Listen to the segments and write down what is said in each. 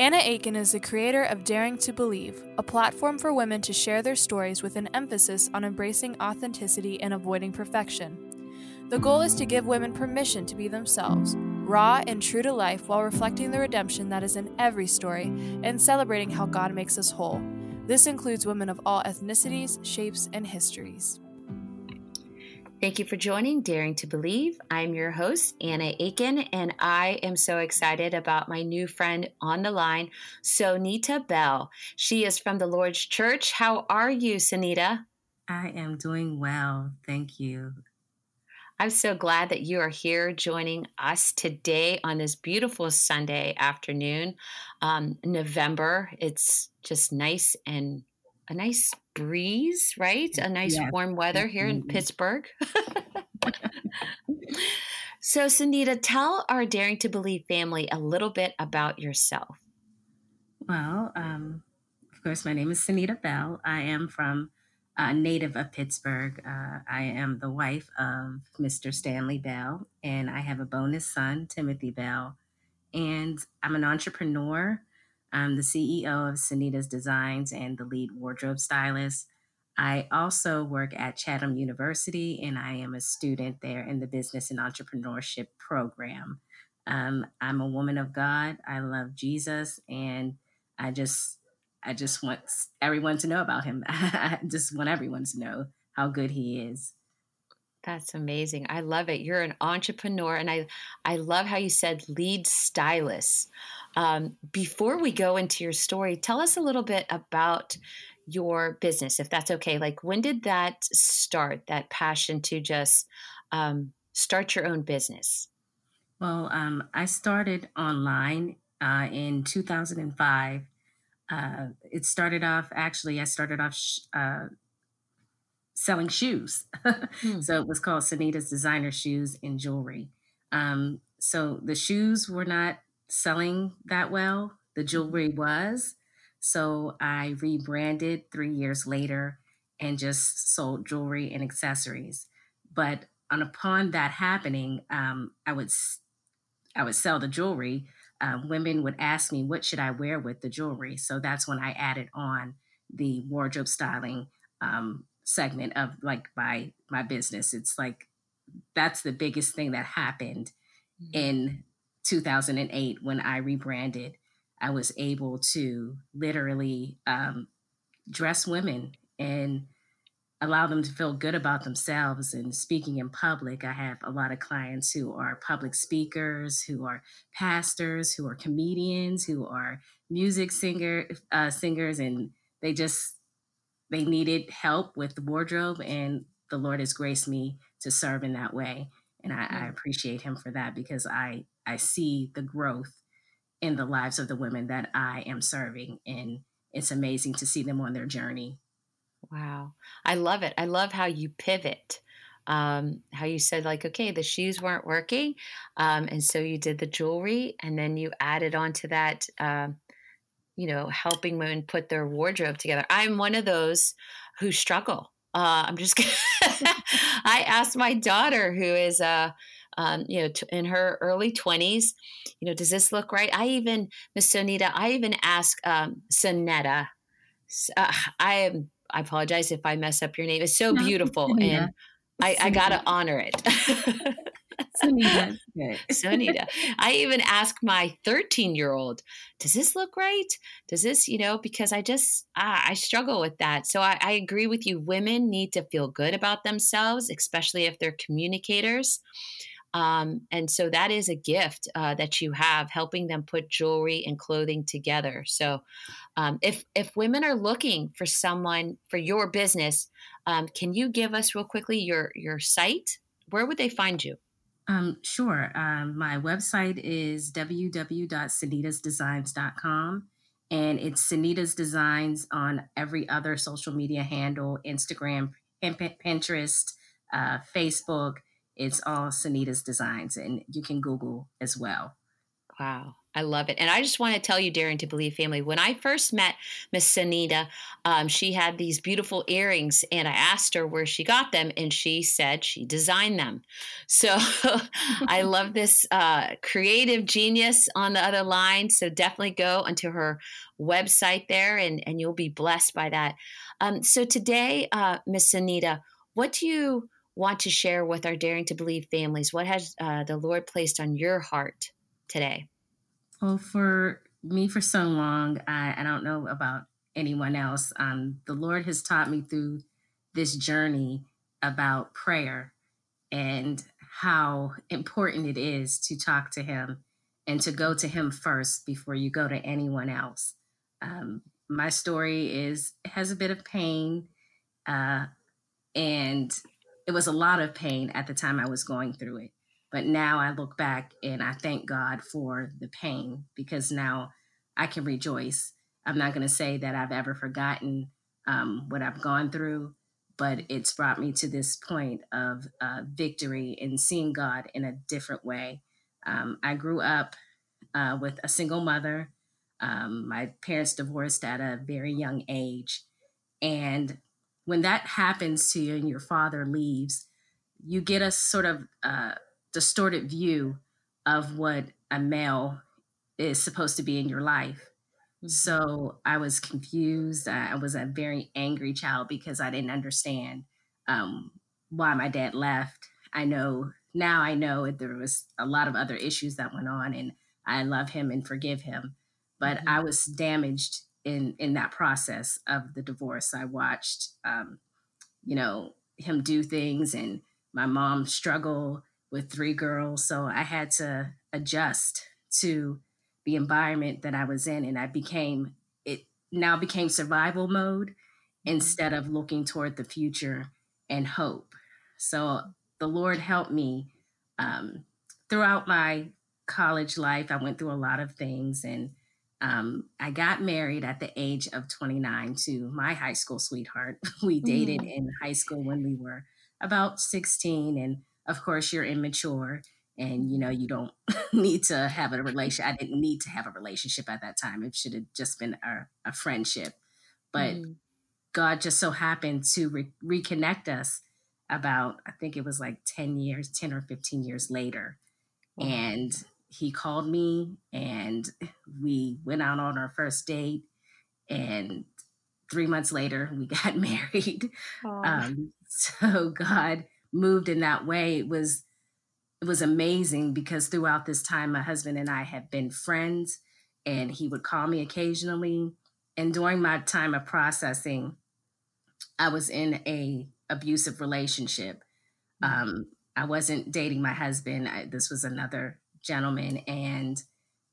Anna Aiken is the creator of Daring to Believe, a platform for women to share their stories with an emphasis on embracing authenticity and avoiding perfection. The goal is to give women permission to be themselves, raw and true to life, while reflecting the redemption that is in every story and celebrating how God makes us whole. This includes women of all ethnicities, shapes, and histories. Thank you for joining Daring to Believe. I'm your host, Anna Aiken, and I am so excited about my new friend on the line, Sonita Bell. She is from the Lord's Church. How are you, Sonita? I am doing well. Thank you. I'm so glad that you are here joining us today on this beautiful Sunday afternoon, um, November. It's just nice and a nice breeze, right? A nice warm weather here in Pittsburgh. so, Sunita, tell our Daring to Believe family a little bit about yourself. Well, um, of course, my name is Sunita Bell. I am from a uh, native of Pittsburgh. Uh, I am the wife of Mr. Stanley Bell, and I have a bonus son, Timothy Bell. And I'm an entrepreneur. I'm the CEO of Sunita's Designs and the lead wardrobe stylist. I also work at Chatham University and I am a student there in the business and entrepreneurship program. Um, I'm a woman of God. I love Jesus and I just I just want everyone to know about him. I just want everyone to know how good he is. That's amazing. I love it. You're an entrepreneur and I I love how you said lead stylist. Um, before we go into your story, tell us a little bit about your business, if that's okay. Like, when did that start, that passion to just um, start your own business? Well, um, I started online uh, in 2005. Uh, it started off, actually, I started off sh- uh, selling shoes. hmm. So it was called Sunita's Designer Shoes and Jewelry. Um, so the shoes were not selling that well. The mm-hmm. jewelry was. So I rebranded three years later and just sold jewelry and accessories. But on upon that happening, um, I would I would sell the jewelry. Uh, women would ask me, "What should I wear with the jewelry?" So that's when I added on the wardrobe styling um, segment of like my my business. It's like that's the biggest thing that happened mm-hmm. in 2008 when I rebranded, I was able to literally um, dress women and allow them to feel good about themselves and speaking in public. I have a lot of clients who are public speakers, who are pastors, who are comedians, who are music singer uh, singers, and they just they needed help with the wardrobe, and the Lord has graced me to serve in that way, and I, I appreciate Him for that because I I see the growth in the lives of the women that I am serving. And it's amazing to see them on their journey. Wow. I love it. I love how you pivot. Um, how you said, like, okay, the shoes weren't working. Um, and so you did the jewelry and then you added on to that, um, you know, helping women put their wardrobe together. I'm one of those who struggle. Uh, I'm just, I asked my daughter, who is, uh, um, you know, t- in her early 20s, you know, does this look right? I even, Miss Sonita, I even ask um, Sonetta, uh, I am, I apologize if I mess up your name. It's so no, beautiful. And I, I got to honor it. Sonita. Sonita. I even ask my 13 year old, does this look right? Does this, you know, because I just, ah, I struggle with that. So I, I agree with you. Women need to feel good about themselves, especially if they're communicators. Um, and so that is a gift uh, that you have, helping them put jewelry and clothing together. So, um, if if women are looking for someone for your business, um, can you give us real quickly your your site? Where would they find you? Um, sure. Um, my website is www.sanitasdesigns.com and it's Sanitas Designs on every other social media handle Instagram, Pinterest, uh, Facebook. It's all Sanitas designs, and you can Google as well. Wow, I love it. And I just want to tell you, Daring to Believe family, when I first met Miss Sanita, um, she had these beautiful earrings, and I asked her where she got them, and she said she designed them. So I love this uh, creative genius on the other line. So definitely go onto her website there, and, and you'll be blessed by that. Um, so today, uh, Miss Sanita, what do you want to share with our Daring to Believe families? What has uh, the Lord placed on your heart today? Well, for me, for so long, I, I don't know about anyone else. Um, the Lord has taught me through this journey about prayer and how important it is to talk to Him and to go to Him first before you go to anyone else. Um, my story is has a bit of pain, uh, and it was a lot of pain at the time I was going through it. But now I look back and I thank God for the pain because now I can rejoice. I'm not going to say that I've ever forgotten um, what I've gone through, but it's brought me to this point of uh, victory and seeing God in a different way. Um, I grew up uh, with a single mother. Um, my parents divorced at a very young age. And when that happens to you and your father leaves, you get a sort of uh, distorted view of what a male is supposed to be in your life. Mm-hmm. So I was confused. I was a very angry child because I didn't understand um, why my dad left. I know now I know there was a lot of other issues that went on, and I love him and forgive him. But mm-hmm. I was damaged in in that process of the divorce. I watched, um, you know, him do things, and my mom struggle with three girls. So I had to adjust to the environment that I was in. And I became, it now became survival mode mm-hmm. instead of looking toward the future and hope. So the Lord helped me um, throughout my college life. I went through a lot of things and um, I got married at the age of 29 to my high school sweetheart. We dated mm. in high school when we were about 16 and of course you're immature and you know you don't need to have a relation i didn't need to have a relationship at that time. It should have just been a, a friendship. But mm. god just so happened to re- reconnect us about i think it was like 10 years 10 or 15 years later. Wow. and he called me and we went out on our first date and three months later we got married. Um, so god moved in that way it was it was amazing because throughout this time my husband and I have been friends and he would call me occasionally and during my time of processing I was in a abusive relationship mm-hmm. um, I wasn't dating my husband I, this was another gentleman and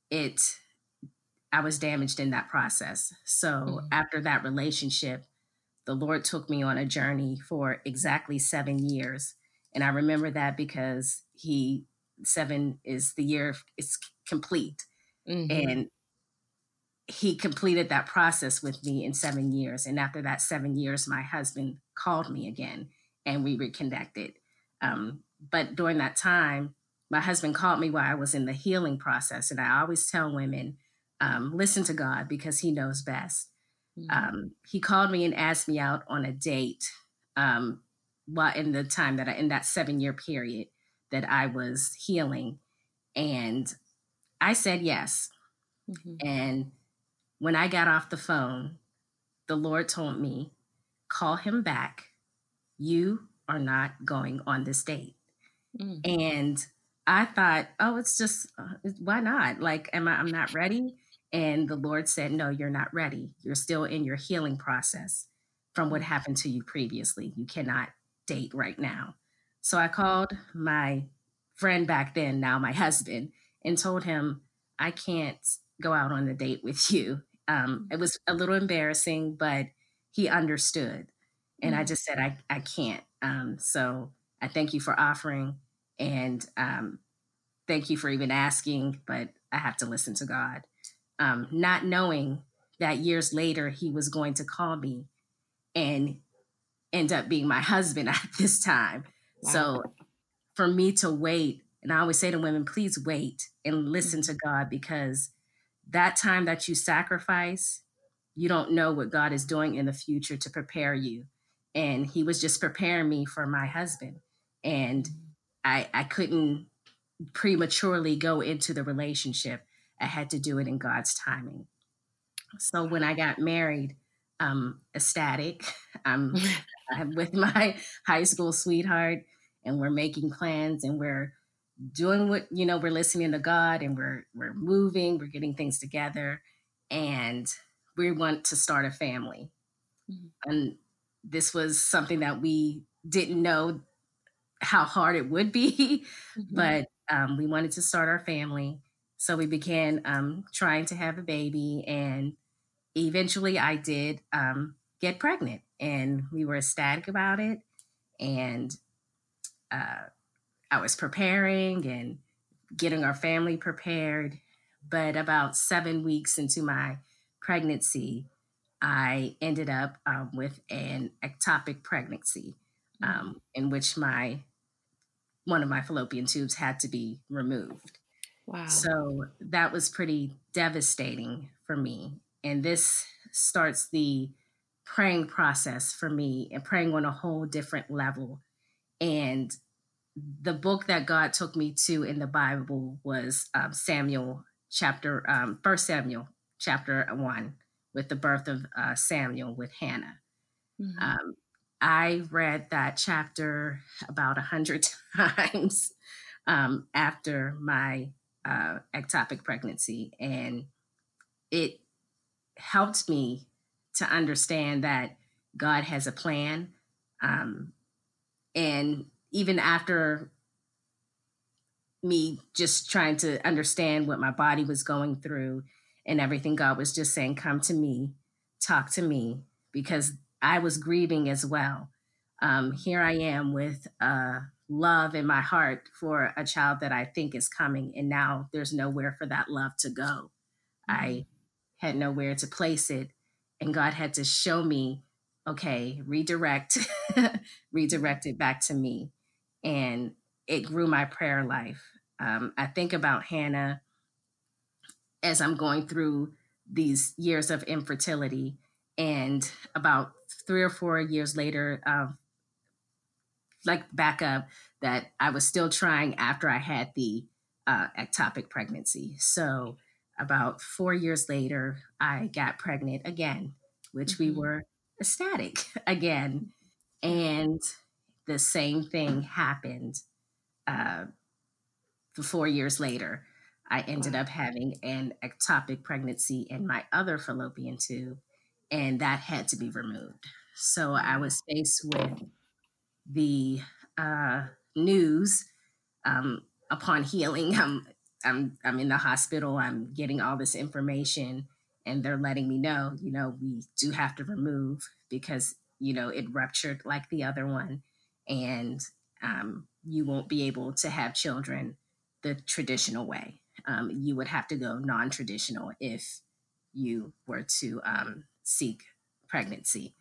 it I was damaged in that process so mm-hmm. after that relationship the Lord took me on a journey for exactly seven years. And I remember that because he, seven is the year it's complete. Mm-hmm. And he completed that process with me in seven years. And after that seven years, my husband called me again and we reconnected. Um, but during that time, my husband called me while I was in the healing process. And I always tell women, um, listen to God because he knows best. Mm-hmm. Um, he called me and asked me out on a date um, while in the time that I, in that seven year period that I was healing. And I said yes. Mm-hmm. And when I got off the phone, the Lord told me, call him back. You are not going on this date. Mm-hmm. And I thought, oh, it's just, uh, why not? Like, am I, I'm not ready. And the Lord said, No, you're not ready. You're still in your healing process from what happened to you previously. You cannot date right now. So I called my friend back then, now my husband, and told him, I can't go out on a date with you. Um, it was a little embarrassing, but he understood. And I mm. just said, I, I can't. Um, so I thank you for offering and um, thank you for even asking, but I have to listen to God um, not knowing that years later he was going to call me and end up being my husband at this time. Wow. So for me to wait And I always say to women, please wait and listen to God because that time that you sacrifice, you don't know what God is doing in the future to prepare you. And He was just preparing me for my husband. And I, I couldn't prematurely go into the relationship. I had to do it in God's timing. So when I got married, I'm ecstatic. I'm, I'm with my high school sweetheart, and we're making plans, and we're doing what you know. We're listening to God, and we're we're moving. We're getting things together, and we want to start a family. Mm-hmm. And this was something that we didn't know how hard it would be, mm-hmm. but um, we wanted to start our family. So we began um, trying to have a baby, and eventually I did um, get pregnant, and we were ecstatic about it. And uh, I was preparing and getting our family prepared. But about seven weeks into my pregnancy, I ended up um, with an ectopic pregnancy, mm-hmm. um, in which my one of my fallopian tubes had to be removed. Wow! So that was pretty devastating for me, and this starts the praying process for me and praying on a whole different level. And the book that God took me to in the Bible was um, Samuel chapter um, First Samuel chapter one with the birth of uh, Samuel with Hannah. Mm-hmm. Um, I read that chapter about a hundred times um, after my uh, ectopic pregnancy, and it helped me to understand that God has a plan. Um, and even after me just trying to understand what my body was going through and everything, God was just saying, Come to me, talk to me, because I was grieving as well. Um, here I am with uh, love in my heart for a child that I think is coming, and now there's nowhere for that love to go. I mm-hmm had nowhere to place it. And God had to show me, okay, redirect, redirect it back to me. And it grew my prayer life. Um, I think about Hannah as I'm going through these years of infertility. And about three or four years later, uh, like back up, that I was still trying after I had the uh, ectopic pregnancy. So about four years later, I got pregnant again, which mm-hmm. we were ecstatic again. And the same thing happened uh, four years later. I ended wow. up having an ectopic pregnancy in my other fallopian tube, and that had to be removed. So I was faced with the uh, news um, upon healing. I'm, I'm I'm in the hospital, I'm getting all this information and they're letting me know, you know, we do have to remove because, you know, it ruptured like the other one and um, you won't be able to have children the traditional way. Um, you would have to go non-traditional if you were to um, seek pregnancy.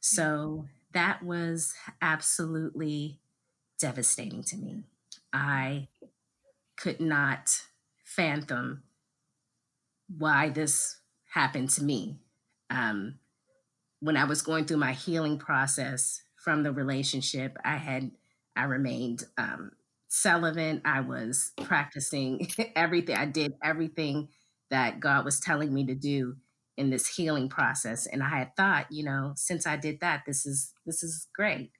So that was absolutely devastating to me. I could not fathom why this happened to me. Um, when I was going through my healing process from the relationship, I had I remained um, celibate. I was practicing everything. I did everything that God was telling me to do in this healing process, and I had thought, you know, since I did that, this is this is great.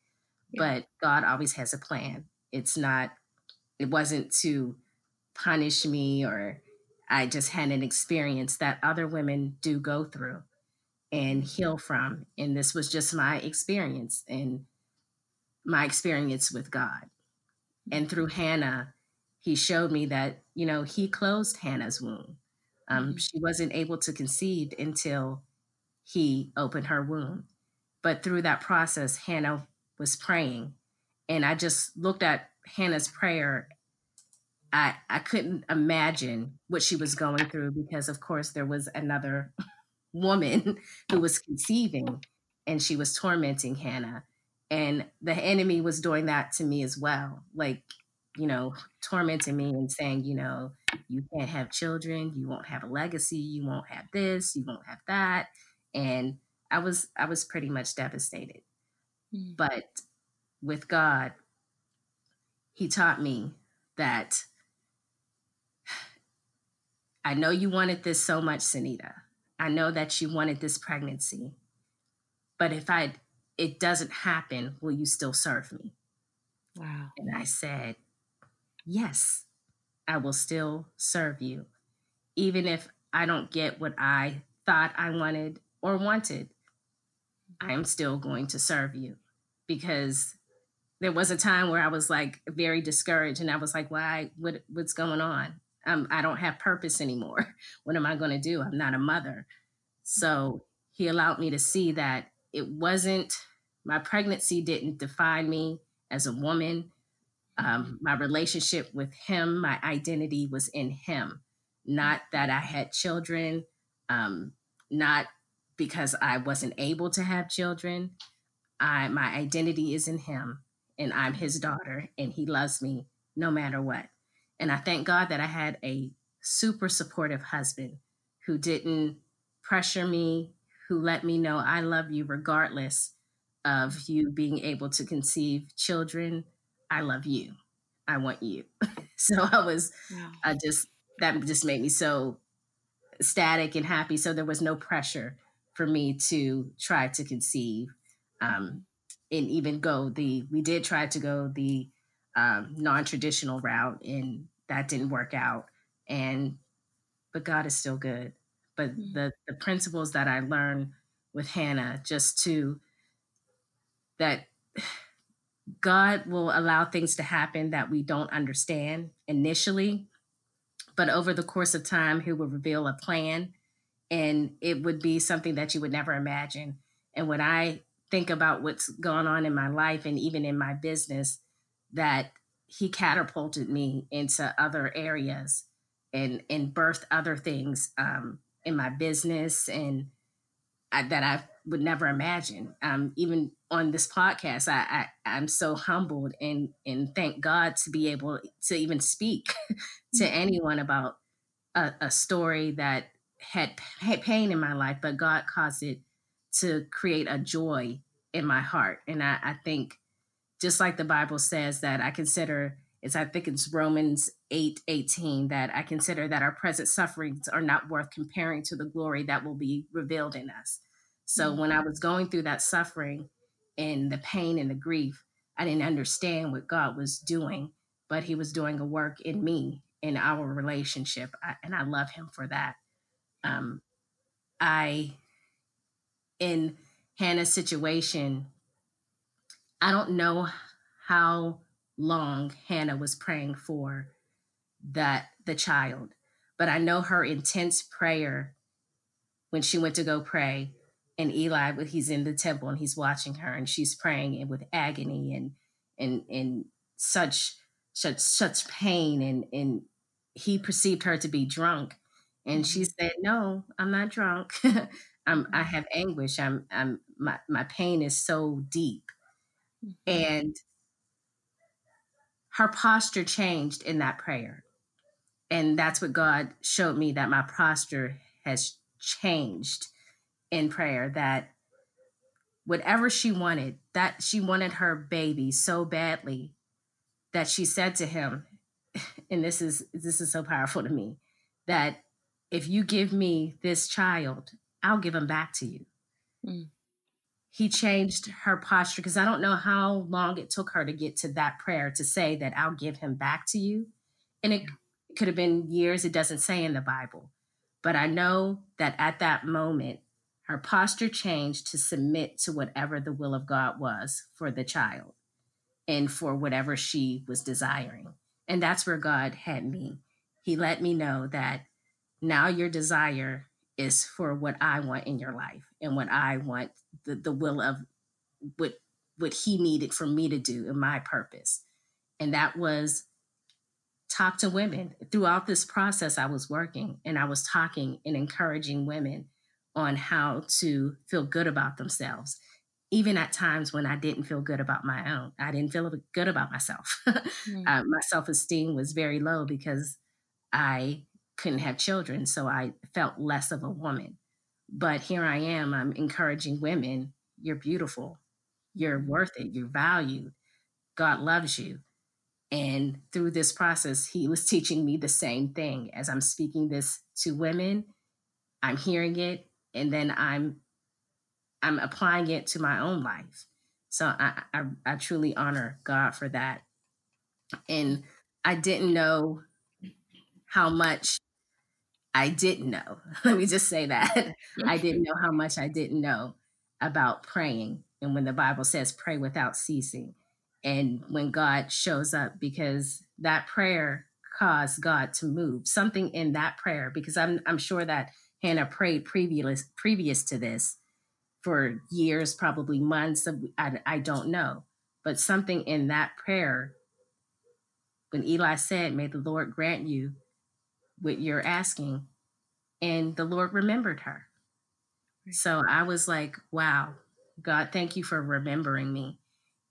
Yeah. But God always has a plan. It's not. It wasn't to punish me or I just had an experience that other women do go through and heal from. And this was just my experience and my experience with God. And through mm-hmm. Hannah, he showed me that, you know, he closed Hannah's womb. Um, mm-hmm. She wasn't able to conceive until he opened her womb. But through that process, Hannah was praying. And I just looked at Hannah's prayer I I couldn't imagine what she was going through because of course there was another woman who was conceiving and she was tormenting Hannah and the enemy was doing that to me as well like you know, tormenting me and saying, you know, you can't have children, you won't have a legacy, you won't have this, you won't have that. And I was I was pretty much devastated. Mm. But with God, he taught me that I know you wanted this so much, Sanita. I know that you wanted this pregnancy. But if I it doesn't happen, will you still serve me? Wow. And I said, Yes, I will still serve you. Even if I don't get what I thought I wanted or wanted, I am still going to serve you because there was a time where I was like very discouraged and I was like, why, what, what's going on? Um, I don't have purpose anymore. What am I going to do? I'm not a mother. So he allowed me to see that it wasn't, my pregnancy didn't define me as a woman. Um, my relationship with him, my identity was in him, not that I had children, um, not because I wasn't able to have children. I, my identity is in him and I'm his daughter and he loves me no matter what. And I thank God that I had a super supportive husband who didn't pressure me, who let me know I love you regardless of you being able to conceive children. I love you. I want you. so I was, I just, that just made me so ecstatic and happy. So there was no pressure for me to try to conceive um, and even go the we did try to go the um, non-traditional route and that didn't work out and but god is still good but mm-hmm. the the principles that i learned with hannah just to that god will allow things to happen that we don't understand initially but over the course of time he will reveal a plan and it would be something that you would never imagine. And when I think about what's gone on in my life and even in my business, that he catapulted me into other areas and and birthed other things um, in my business and I, that I would never imagine. Um, even on this podcast, I, I am so humbled and and thank God to be able to even speak to mm-hmm. anyone about a, a story that had, had pain in my life, but God caused it to create a joy in my heart. And I, I think, just like the Bible says, that I consider it's I think it's Romans 8 18 that I consider that our present sufferings are not worth comparing to the glory that will be revealed in us. So mm-hmm. when I was going through that suffering and the pain and the grief, I didn't understand what God was doing, but He was doing a work in me in our relationship. I, and I love Him for that. Um, I, in Hannah's situation, I don't know how long Hannah was praying for that the child, but I know her intense prayer when she went to go pray. And Eli, he's in the temple and he's watching her, and she's praying and with agony and and and such such such pain, and and he perceived her to be drunk, and she mm-hmm. said, "No, I'm not drunk. I'm I mm-hmm. have anguish. I'm I'm my my pain is so deep." Mm-hmm. And her posture changed in that prayer. And that's what God showed me that my posture has changed in prayer that whatever she wanted, that she wanted her baby so badly that she said to him, and this is this is so powerful to me, that if you give me this child, I'll give him back to you. Mm. He changed her posture because I don't know how long it took her to get to that prayer to say that I'll give him back to you. And it could have been years, it doesn't say in the Bible. But I know that at that moment, her posture changed to submit to whatever the will of God was for the child and for whatever she was desiring. And that's where God had me. He let me know that now your desire is for what I want in your life and what I want the, the will of what what he needed for me to do in my purpose. And that was talk to women. Throughout this process, I was working and I was talking and encouraging women on how to feel good about themselves. even at times when I didn't feel good about my own, I didn't feel good about myself. mm. uh, my self esteem was very low because I couldn't have children. So I felt less of a woman. But here I am, I'm encouraging women you're beautiful, you're worth it, you're valued, God loves you. And through this process, He was teaching me the same thing. As I'm speaking this to women, I'm hearing it, and then I'm I'm applying it to my own life. So I, I, I truly honor God for that. And I didn't know how much I didn't know. Let me just say that. I didn't know how much I didn't know about praying. And when the Bible says pray without ceasing, and when God shows up, because that prayer caused God to move, something in that prayer, because I'm, I'm sure that Hannah prayed previous, previous to this for years, probably months. Of, I, I don't know. But something in that prayer, when Eli said, May the Lord grant you what you're asking, and the Lord remembered her. So I was like, wow, God, thank you for remembering me.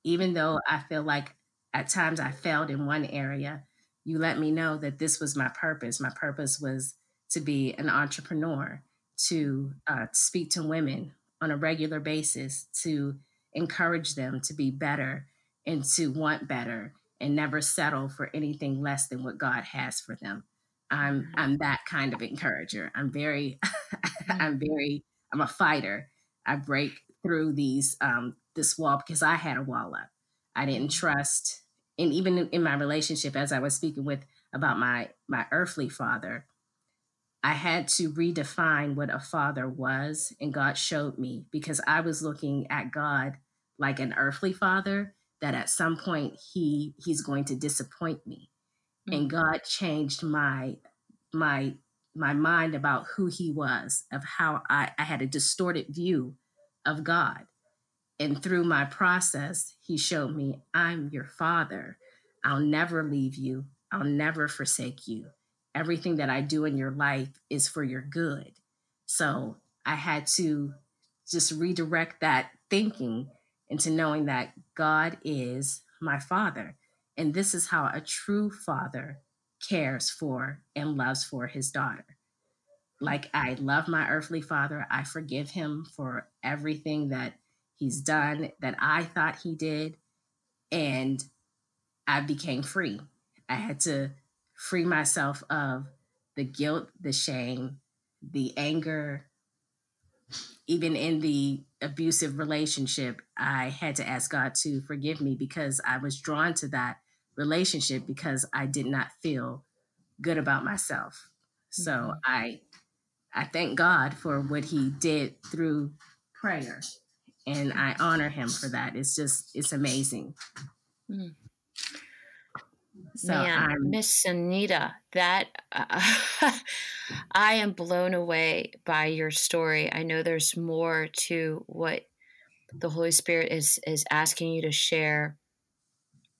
Even though I feel like at times I failed in one area, you let me know that this was my purpose. My purpose was to be an entrepreneur, to uh, speak to women on a regular basis to encourage them to be better and to want better and never settle for anything less than what God has for them. I'm mm-hmm. I'm that kind of encourager. I'm very I'm mm-hmm. very I'm a fighter. I break through these um this wall because I had a wall up. I didn't mm-hmm. trust and even in, in my relationship as I was speaking with about my my earthly father, I had to redefine what a father was, and God showed me because I was looking at God like an earthly father that at some point he he's going to disappoint me. Mm-hmm. And God changed my my my mind about who he was, of how I, I had a distorted view of God. And through my process, he showed me, I'm your father. I'll never leave you. I'll never forsake you everything that I do in your life is for your good. So I had to just redirect that thinking into knowing that God is my father. And this is how a true father cares for and loves for his daughter. Like I love my earthly father, I forgive him for everything that he's done that I thought he did. And I became free. I had to free myself of the guilt, the shame, the anger. Even in the abusive relationship, I had to ask God to forgive me because I was drawn to that relationship because I did not feel good about myself. So mm-hmm. I I thank God for what he did through prayer and I honor him for that. It's just it's amazing. Mm. So Man, Miss Anita, that uh, I am blown away by your story. I know there's more to what the Holy Spirit is is asking you to share.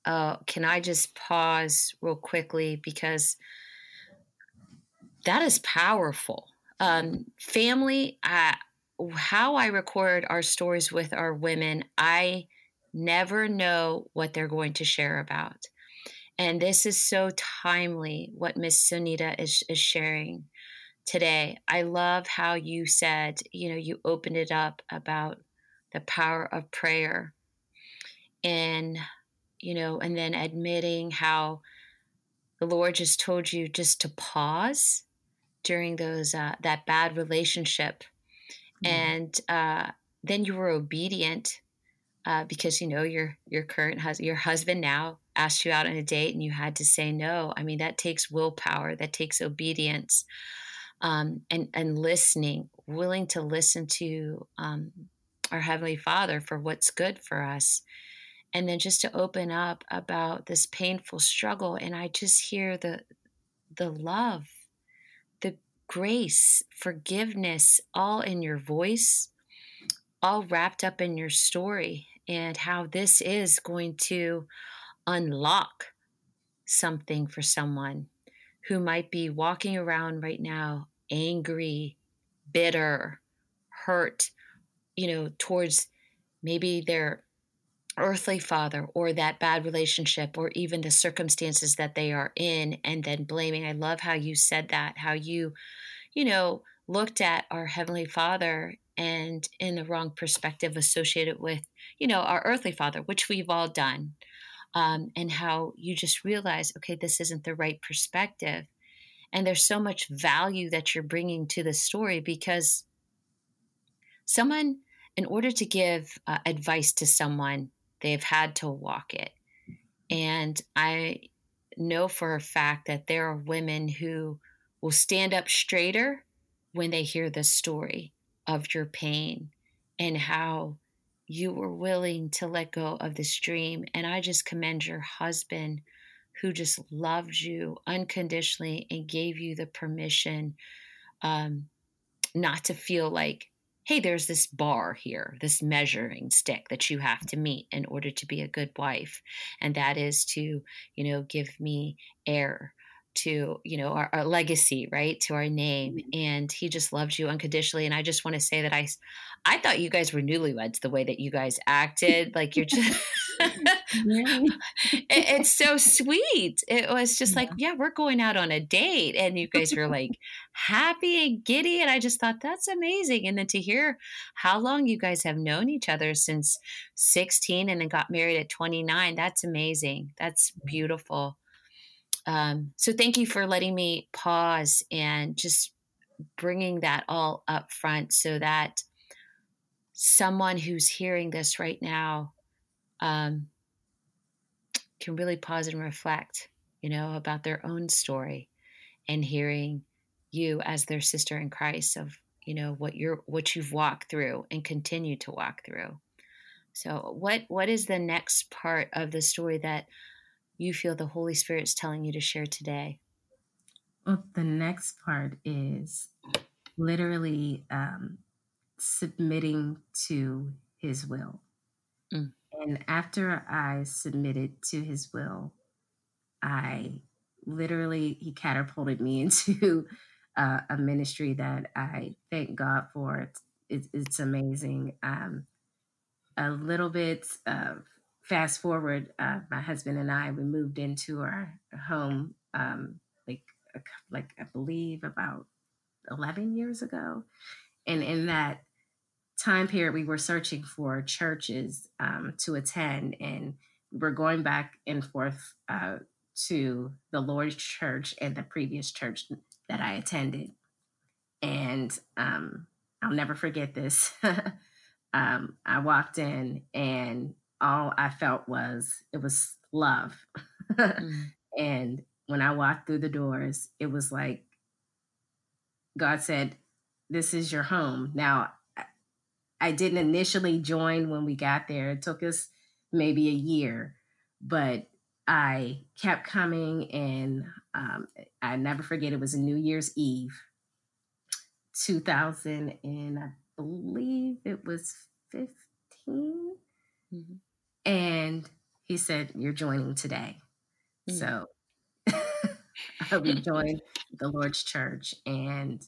Uh, can I just pause real quickly because that is powerful. Um, family, uh, how I record our stories with our women, I never know what they're going to share about. And this is so timely what Miss Sunita is, is sharing today. I love how you said, you know, you opened it up about the power of prayer and, you know, and then admitting how the Lord just told you just to pause during those, uh, that bad relationship. Mm-hmm. And uh, then you were obedient uh, because, you know, your, your current husband, your husband now asked you out on a date and you had to say no. I mean, that takes willpower, that takes obedience, um, and and listening, willing to listen to um, our heavenly Father for what's good for us, and then just to open up about this painful struggle. And I just hear the the love, the grace, forgiveness, all in your voice, all wrapped up in your story, and how this is going to unlock something for someone who might be walking around right now angry, bitter, hurt, you know, towards maybe their earthly father or that bad relationship or even the circumstances that they are in and then blaming. I love how you said that, how you, you know, looked at our heavenly father and in the wrong perspective associated with, you know, our earthly father, which we've all done. Um, and how you just realize, okay, this isn't the right perspective. And there's so much value that you're bringing to the story because someone, in order to give uh, advice to someone, they've had to walk it. And I know for a fact that there are women who will stand up straighter when they hear the story of your pain and how you were willing to let go of this dream. And I just commend your husband who just loved you unconditionally and gave you the permission um, not to feel like hey, there's this bar here, this measuring stick that you have to meet in order to be a good wife. And that is to, you know, give me heir to you know our, our, legacy right to our name mm-hmm. and he just loves you unconditionally and i just want to say that i i thought you guys were newlyweds the way that you guys acted like you're just it, it's so sweet. It was just yeah. like, yeah, we're going out on a date. And you guys were like happy and giddy. And I just thought that's amazing. And then to hear how long you guys have known each other since 16 and then got married at 29, that's amazing. That's beautiful. Um, so thank you for letting me pause and just bringing that all up front so that someone who's hearing this right now um, can really pause and reflect, you know, about their own story and hearing you as their sister in Christ of, you know, what you're what you've walked through and continue to walk through. So what what is the next part of the story that you feel the Holy Spirit's telling you to share today? Well, the next part is literally um, submitting to His will. Mm. And after I submitted to his will, I literally, he catapulted me into uh, a ministry that I thank God for. It's, it's, amazing. Um, a little bit of fast forward, uh, my husband and I, we moved into our home um, like, like I believe about 11 years ago. And in that time period we were searching for churches um, to attend and we were going back and forth uh, to the lord's church and the previous church that i attended. And um, i'll never forget this. Um, i walked in and all i felt was it was love. Mm. and when i walked through the doors it was like god said this is your home. Now I didn't initially join when we got there. It took us maybe a year, but I kept coming, and um, I never forget it was a New Year's Eve, 2000, and I believe it was 15. Mm-hmm. And he said, You're joining today. Mm-hmm. So we joined the Lord's Church, and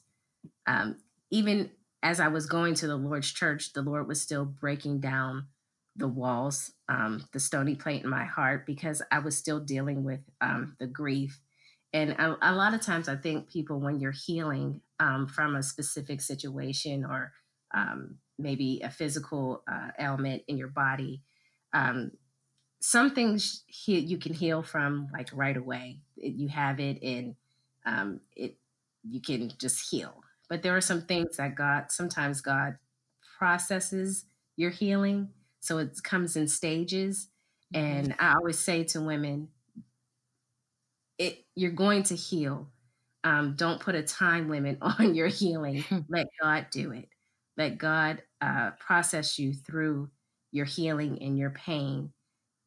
um, even as I was going to the Lord's church, the Lord was still breaking down the walls, um, the stony plate in my heart, because I was still dealing with um, the grief. And a, a, lot of times, I think people, when you're healing um, from a specific situation or um, maybe a physical uh, ailment in your body, um, some things he- you can heal from like right away. It, you have it, and um, it you can just heal but there are some things that God, sometimes God processes your healing. So it comes in stages. Mm-hmm. And I always say to women, it you're going to heal. Um, don't put a time limit on your healing. Let God do it. Let God uh, process you through your healing and your pain.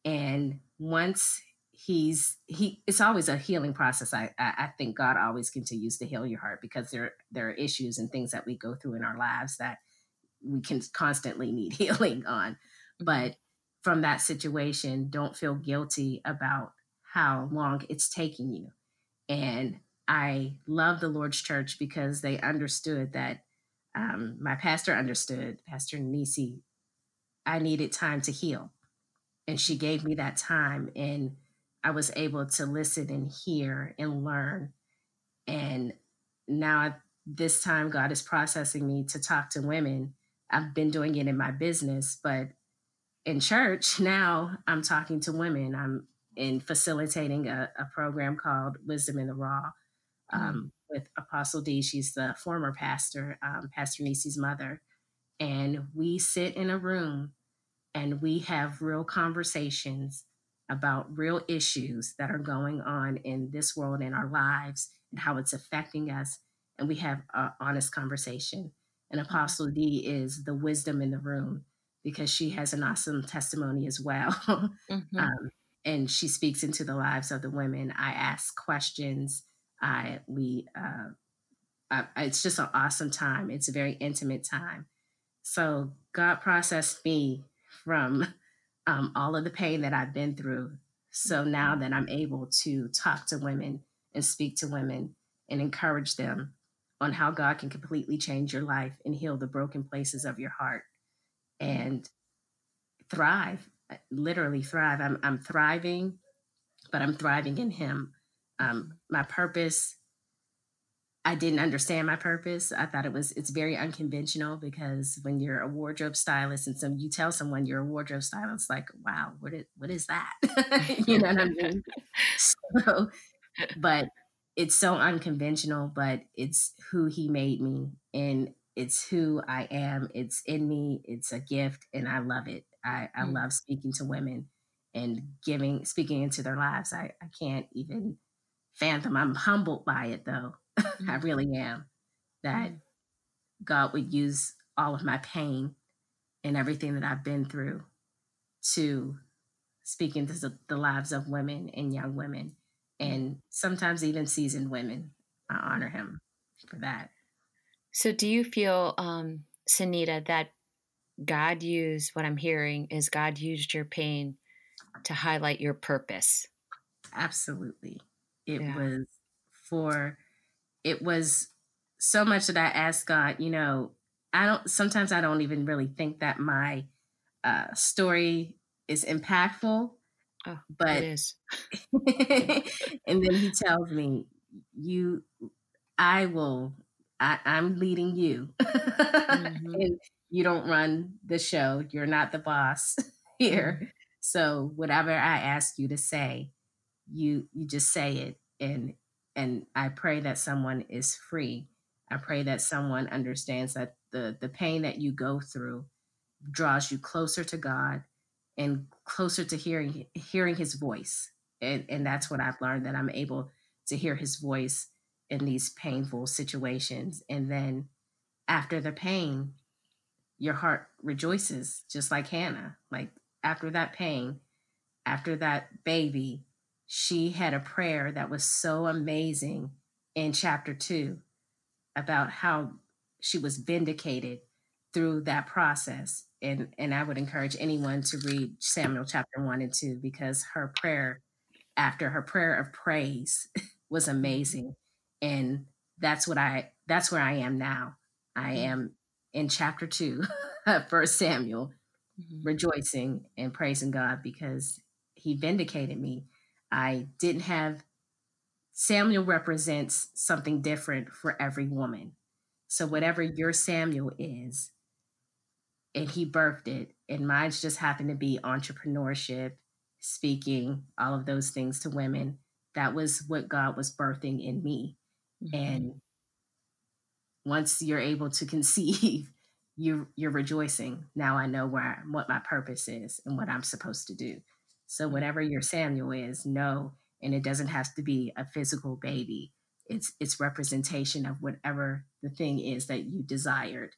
And once he's he it's always a healing process I, I, think god always continues to heal your heart because there there are issues and things that we go through in our lives that we can constantly need healing on mm-hmm. but from that situation don't feel guilty about how long it's taking you and i love the lord's church because they understood that um, my pastor understood pastor nisi I needed time to heal. And she gave me that time and I was able to listen and hear and learn. And now this time God is processing me to talk to women. I've been doing it in my business, but in church now I'm talking to women. I'm in facilitating a, a program called Wisdom in the Raw um, mm. with Apostle D. She's the former pastor, um, Pastor Nisi's mother. And we sit in a room and we have real conversations about real issues that are going on in this world in our lives and how it's affecting us. And we have an honest conversation. And mm-hmm. Apostle D is the wisdom in the room because she has an awesome testimony as well. mm-hmm. um, and she speaks into the lives of the women. I ask questions. I we uh, I, it's just an awesome time. It's a very intimate time. So God processed me from um, all of the pain that I've been through. So now that I'm able to talk to women and speak to women and encourage them on how God can completely change your life and heal the broken places of your heart and thrive, literally thrive. I'm, I'm thriving, but I'm thriving in Him. Um, my purpose I didn't understand my purpose. I thought it was it's very unconventional because when you're a wardrobe stylist and some you tell someone you're a wardrobe stylist, like, wow, what is what is that? you know what I mean? So, but it's so unconventional, but it's who he made me and it's who I am. It's in me. It's a gift and I love it. I, I mm. love speaking to women and giving speaking into their lives. I, I can't even fathom. I'm humbled by it though. I really am. That mm-hmm. God would use all of my pain and everything that I've been through to speak into the, lives of women and young women, mm. and sometimes even seasoned women. I honor Him for that. So, do you feel, um, Sanita, that God used what I'm hearing is God used your pain to highlight your purpose? Absolutely. It yeah. was for it was so much that I asked God, you know, I don't sometimes I don't even really think that my uh, story is impactful. Oh, but it is. and then he tells me, You I will I, am leading you. mm-hmm. you don't run the show. You're not the boss here. Mm-hmm. So whatever I ask you to say, you you just say it and and I pray that someone is free. I pray that someone understands that the the pain that you go through draws you closer to God and closer to hearing hearing his voice. And and that's what I've learned that I'm able to hear his voice in these painful situations and then after the pain your heart rejoices just like Hannah. Like after that pain, after that baby, she had a prayer that was so amazing in chapter two about how she was vindicated through that process. And, and I would encourage anyone to read Samuel chapter one and two because her prayer, after her prayer of praise, was amazing. And that's what I that's where I am now. I mm-hmm. am in chapter two of First Samuel, mm-hmm. rejoicing and praising God because he vindicated me I didn't have Samuel represents something different for every woman. So whatever your Samuel is, and he birthed it, and mine's just happened to be entrepreneurship, speaking, all of those things to women. That was what God was birthing in me. Mm-hmm. And once you're able to conceive, you you're rejoicing. Now I know where I, what my purpose is and what I'm supposed to do. So whatever your Samuel is, know, and it doesn't have to be a physical baby. It's it's representation of whatever the thing is that you desired,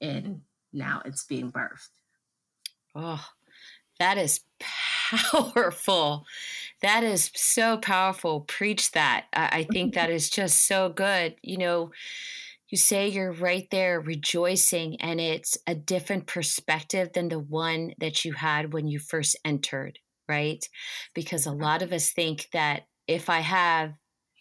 and mm. now it's being birthed. Oh, that is powerful. That is so powerful. Preach that. I, I think that is just so good. You know, you say you're right there rejoicing, and it's a different perspective than the one that you had when you first entered right? Because a lot of us think that if I have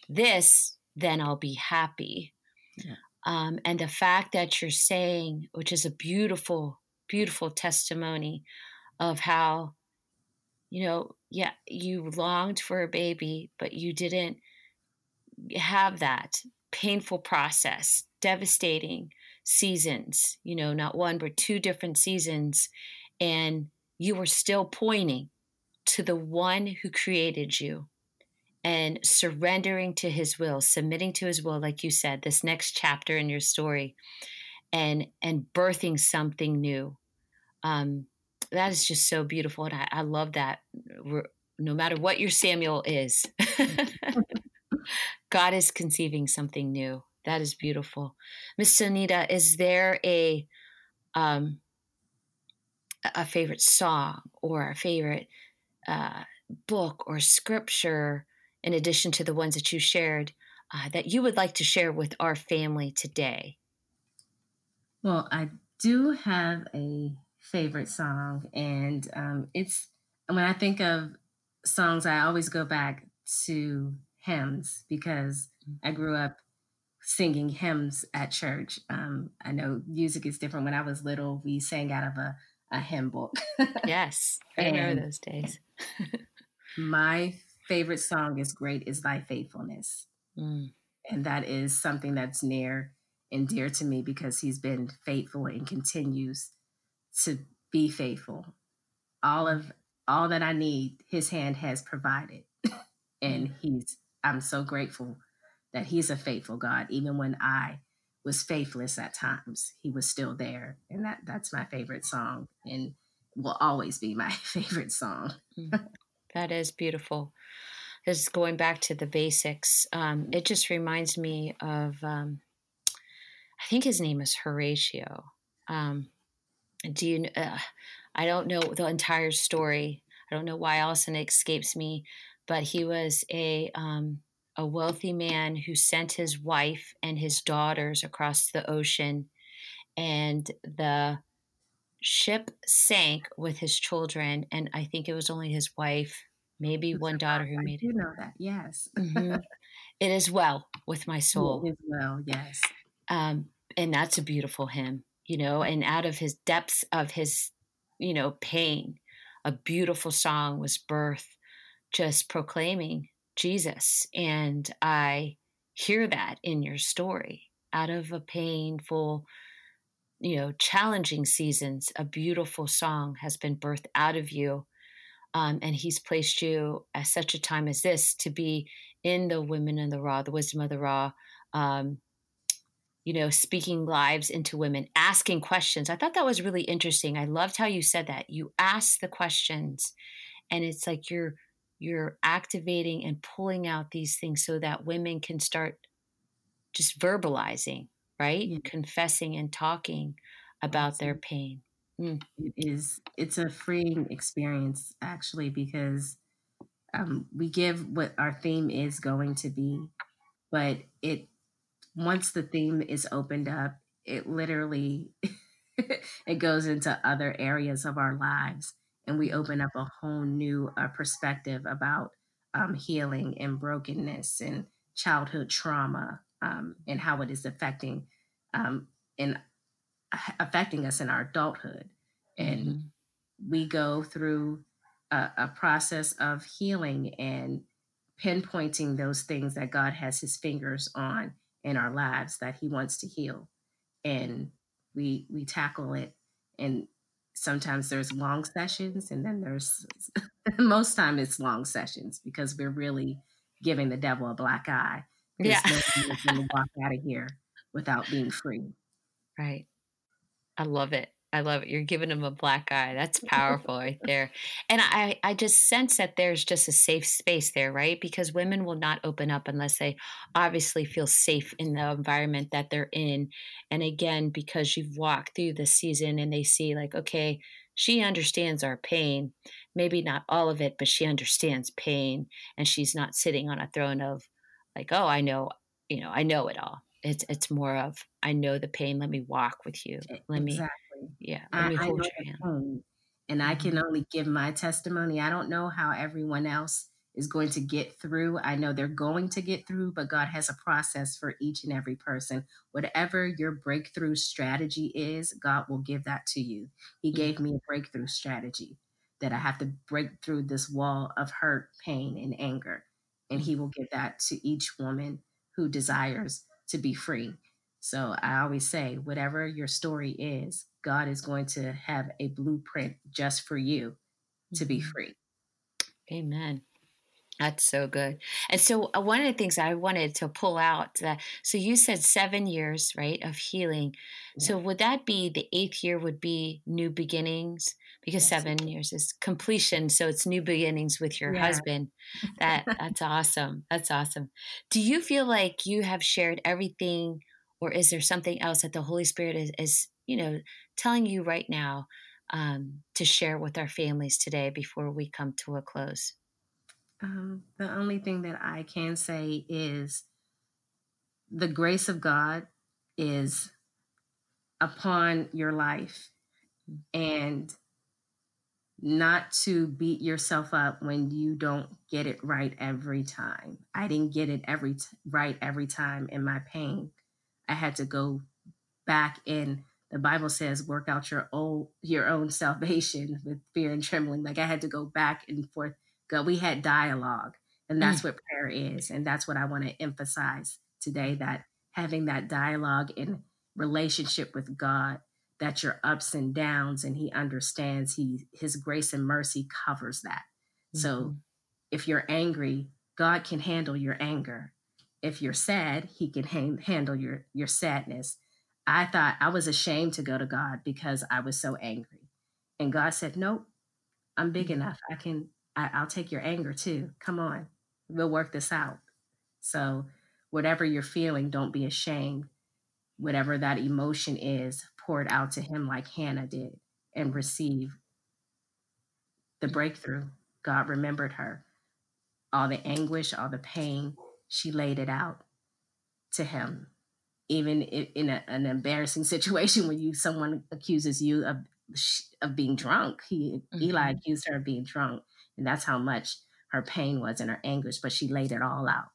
this, then I'll be happy. Yeah. Um, and the fact that you're saying, which is a beautiful, beautiful testimony of how, you know, yeah, you longed for a baby, but you didn't have that painful process, devastating seasons, you know, not one, but two different seasons. And you were still pointing to the one who created you and surrendering to his will, submitting to his will, like you said, this next chapter in your story, and and birthing something new. Um, that is just so beautiful, and I, I love that. No matter what your Samuel is, God is conceiving something new. That is beautiful. Miss Sonita, is there a um, a favorite song or a favorite uh, book or scripture, in addition to the ones that you shared, uh, that you would like to share with our family today? Well, I do have a favorite song, and um, it's when I think of songs, I always go back to hymns because mm. I grew up singing hymns at church. Um, I know music is different. When I was little, we sang out of a, a hymn book. yes, I remember those days. my favorite song is Great is Thy Faithfulness. Mm. And that is something that's near and dear to me because he's been faithful and continues to be faithful. All of all that I need, his hand has provided. and mm. he's I'm so grateful that he's a faithful God. Even when I was faithless at times, he was still there. And that that's my favorite song and will always be my favorite song. Mm. that is beautiful. Just going back to the basics, um, it just reminds me of um, I think his name is Horatio. Um, do you? Uh, I don't know the entire story. I don't know why Allison escapes me, but he was a um, a wealthy man who sent his wife and his daughters across the ocean, and the ship sank with his children, and I think it was only his wife, maybe one daughter who made it. You know that, yes. mm-hmm. It is well with my soul. It is well, yes. Um, and that's a beautiful hymn, you know. And out of his depths of his, you know, pain, a beautiful song was birth, just proclaiming Jesus. And I hear that in your story. Out of a painful, you know, challenging seasons, a beautiful song has been birthed out of you. Um, and he's placed you at such a time as this to be in the women in the raw, the wisdom of the raw, um, you know, speaking lives into women, asking questions. I thought that was really interesting. I loved how you said that. You ask the questions, and it's like you're you're activating and pulling out these things so that women can start just verbalizing, right? Yeah. Confessing and talking about their pain. Mm. It is it's a freeing experience actually because um, we give what our theme is going to be, but it once the theme is opened up, it literally it goes into other areas of our lives and we open up a whole new uh, perspective about um, healing and brokenness and childhood trauma um, and how it is affecting um, and affecting us in our adulthood. And mm-hmm. we go through a, a process of healing and pinpointing those things that god has his fingers on in our lives that he wants to heal. And we we tackle it. And sometimes there's long sessions and then there's most time it's long sessions because we're really giving the devil a black eye yeah going to walk out of here without being free right i love it I love it. You're giving them a black eye. That's powerful right there. And I, I just sense that there's just a safe space there, right? Because women will not open up unless they obviously feel safe in the environment that they're in. And again, because you've walked through the season and they see, like, okay, she understands our pain. Maybe not all of it, but she understands pain. And she's not sitting on a throne of, like, oh, I know, you know, I know it all. It's it's more of I know the pain. Let me walk with you. Let exactly. me yeah. Let me hold I your hand. And I can mm-hmm. only give my testimony. I don't know how everyone else is going to get through. I know they're going to get through, but God has a process for each and every person. Whatever your breakthrough strategy is, God will give that to you. He gave me a breakthrough strategy that I have to break through this wall of hurt, pain, and anger. And He will give that to each woman who desires to be free. So I always say, whatever your story is, God is going to have a blueprint just for you to be mm-hmm. free. Amen. That's so good. And so uh, one of the things I wanted to pull out that so you said 7 years, right, of healing. Yeah. So would that be the 8th year would be new beginnings because yes. 7 years is completion, so it's new beginnings with your yeah. husband. That that's awesome. That's awesome. Do you feel like you have shared everything or is there something else that the Holy Spirit is is, you know, telling you right now um, to share with our families today before we come to a close? Um, the only thing that I can say is the grace of God is upon your life and not to beat yourself up when you don't get it right every time. I didn't get it every t- right every time in my pain. I had to go back in the Bible says work out your own your own salvation with fear and trembling. Like I had to go back and forth go. We had dialogue, and that's mm. what prayer is, and that's what I want to emphasize today. That having that dialogue in relationship with God, that your ups and downs, and He understands. He His grace and mercy covers that. Mm-hmm. So, if you're angry, God can handle your anger. If you're sad, He can ha- handle your your sadness. I thought I was ashamed to go to God because I was so angry. And God said, Nope, I'm big mm-hmm. enough. I can I, will take your anger too. Come on, we'll work this out. So, whatever you're feeling, don't be ashamed. Whatever that emotion is, pour it out to Him like Hannah did and receive the breakthrough. God remembered her. All the anguish, all the pain, she laid it out to Him. Even in a, an embarrassing situation when you someone accuses you of of being drunk, he mm-hmm. Eli accused her of being drunk and that's how much her pain was and her anguish, but she laid it all out.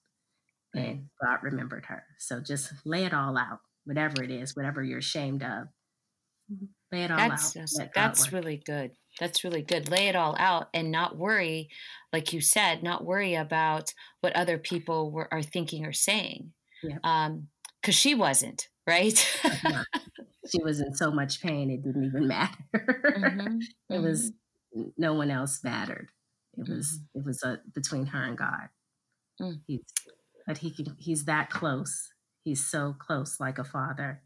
And God remembered her. So just lay it all out, whatever it is, whatever you're ashamed of. Mm-hmm. Lay it all that's, out. That's really good. That's really good. Lay it all out and not worry, like you said, not worry about what other people were, are thinking or saying. Yeah. Um, because she wasn't, right? she was in so much pain, it didn't even matter. Mm-hmm. it mm-hmm. was no one else mattered. It was mm-hmm. it was a, between her and God. Mm. He's, but he can, he's that close. He's so close, like a father.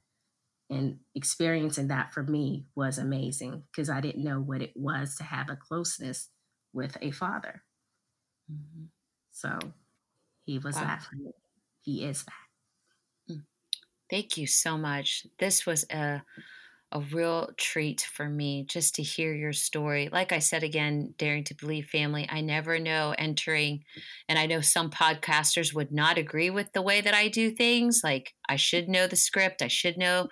And experiencing that for me was amazing because I didn't know what it was to have a closeness with a father. Mm-hmm. So he was wow. that for me. He is that. Mm. Thank you so much. This was a a real treat for me just to hear your story. Like I said again, Daring to Believe family, I never know entering, and I know some podcasters would not agree with the way that I do things. Like I should know the script, I should know,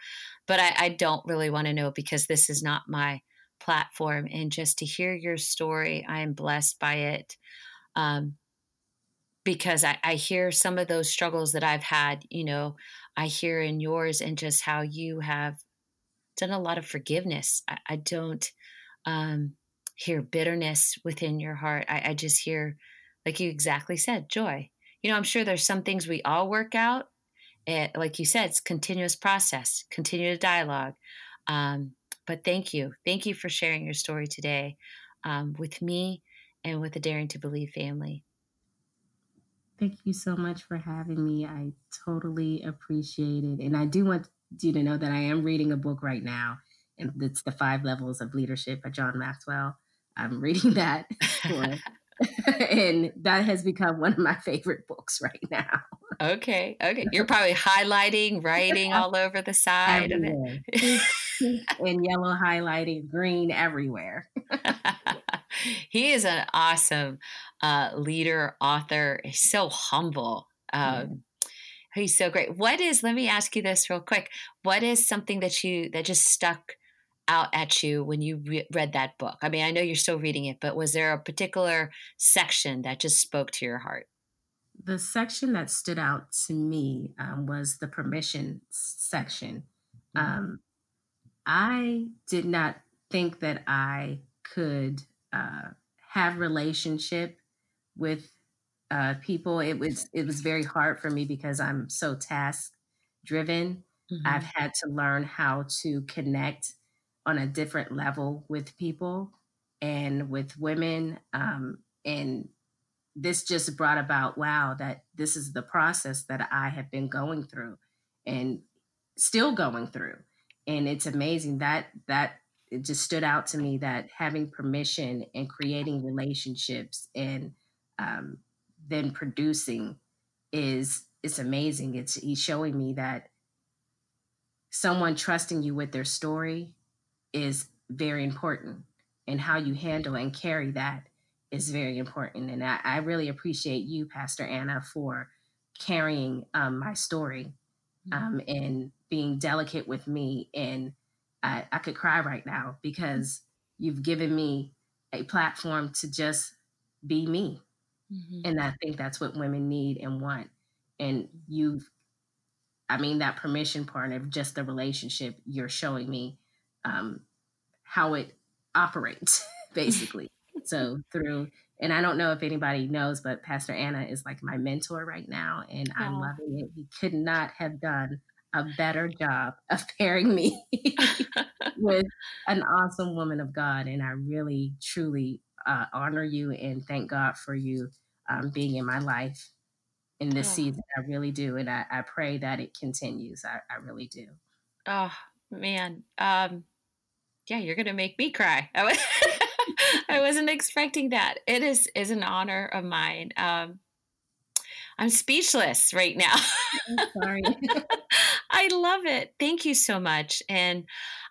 but I, I don't really want to know because this is not my platform. And just to hear your story, I am blessed by it. Um, because I, I hear some of those struggles that I've had, you know, I hear in yours and just how you have done a lot of forgiveness. I, I don't um, hear bitterness within your heart. I, I just hear, like you exactly said, joy. You know, I'm sure there's some things we all work out. It, eh, like you said, it's continuous process, continuous dialogue. Um, but thank you. Thank you for sharing your story today um, with me and with the Daring to Believe family. Thank you so much for having me. I totally appreciate it. And I do want you to know that I am reading a book right now, and it's The Five Levels of Leadership by John Maxwell. I'm reading that, and that has become one of my favorite books right now. Okay, okay. You're probably highlighting, writing all over the side everywhere. of it. and yellow highlighting, green everywhere. he is an awesome uh, leader, author. He's so humble. Um, He's so great. What is, let me ask you this real quick. What is something that you, that just stuck out at you when you re- read that book? I mean, I know you're still reading it, but was there a particular section that just spoke to your heart? The section that stood out to me um, was the permission section. Mm-hmm. Um, I did not think that I could uh, have relationship with uh, people. It was it was very hard for me because I'm so task driven. Mm-hmm. I've had to learn how to connect on a different level with people and with women. Um, and this just brought about wow that this is the process that I have been going through and still going through. And it's amazing that that it just stood out to me that having permission and creating relationships and um, then producing is it's amazing. It's he's showing me that someone trusting you with their story is very important, and how you handle and carry that is very important. And I, I really appreciate you, Pastor Anna, for carrying um, my story mm-hmm. um, and being delicate with me and I, I could cry right now because you've given me a platform to just be me. Mm-hmm. And I think that's what women need and want. And you've, I mean, that permission part of just the relationship, you're showing me um, how it operates, basically. so through, and I don't know if anybody knows, but Pastor Anna is like my mentor right now, and I'm loving it. He could not have done a better job of pairing me with an awesome woman of God. And I really, truly uh, honor you and thank God for you um, being in my life in this oh. season. I really do. And I, I pray that it continues. I, I really do. Oh, man. Um, yeah, you're going to make me cry. I, was, I wasn't expecting that. It is, is an honor of mine. Um, I'm speechless right now. sorry. I love it. Thank you so much. And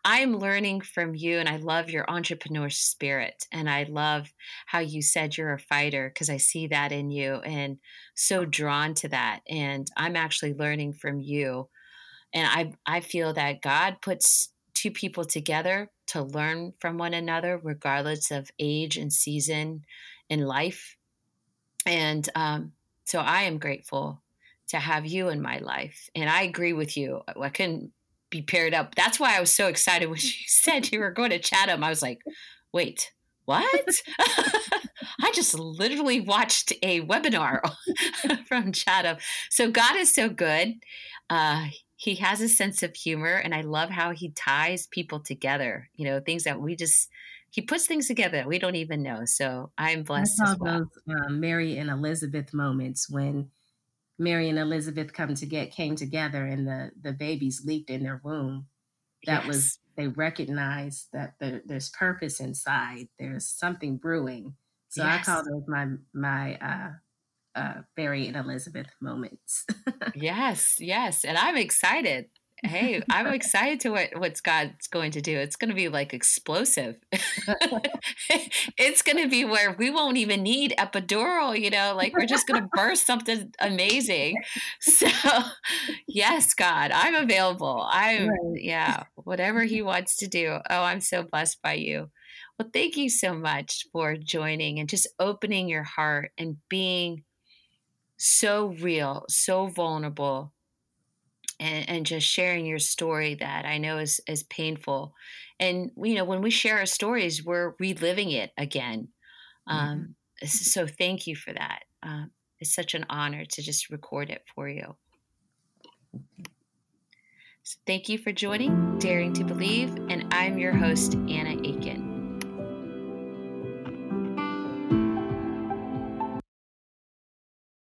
I'm learning from you, and I love your entrepreneur spirit. And I love how you said you're a fighter because I see that in you and so drawn to that. And I'm actually learning from you. And I, I feel that God puts two people together to learn from one another, regardless of age and season in life. And um, so I am grateful to have you in my life. And I agree with you. I couldn't be paired up. That's why I was so excited when you said you were going to Chatham. I was like, wait, what? I just literally watched a webinar from Chatham. So God is so good. Uh, he has a sense of humor, and I love how he ties people together. You know, things that we just he puts things together we don't even know. So I'm blessed. I saw well. those um, Mary and Elizabeth moments when Mary and Elizabeth come to get came together and the the babies leaped in their womb. That yes. was they recognized that there, there's purpose inside. There's something brewing. So yes. I call those my my uh, uh, Mary and Elizabeth moments. yes, yes, and I'm excited hey, I'm excited to what what's God's going to do. It's going to be like explosive. it's going to be where we won't even need epidural, you know, like we're just going to burst something amazing. So, yes, God, I'm available. I'm right. yeah, whatever he wants to do. Oh, I'm so blessed by you. Well, thank you so much for joining and just opening your heart and being so real, so vulnerable and, and just sharing your story that I know is, is painful. And, you know, when we share our stories, we're reliving it again. Um, mm-hmm. So thank you for that. Um, it's such an honor to just record it for you. So thank you for joining Daring to Believe, and I'm your host, Anna Aiken.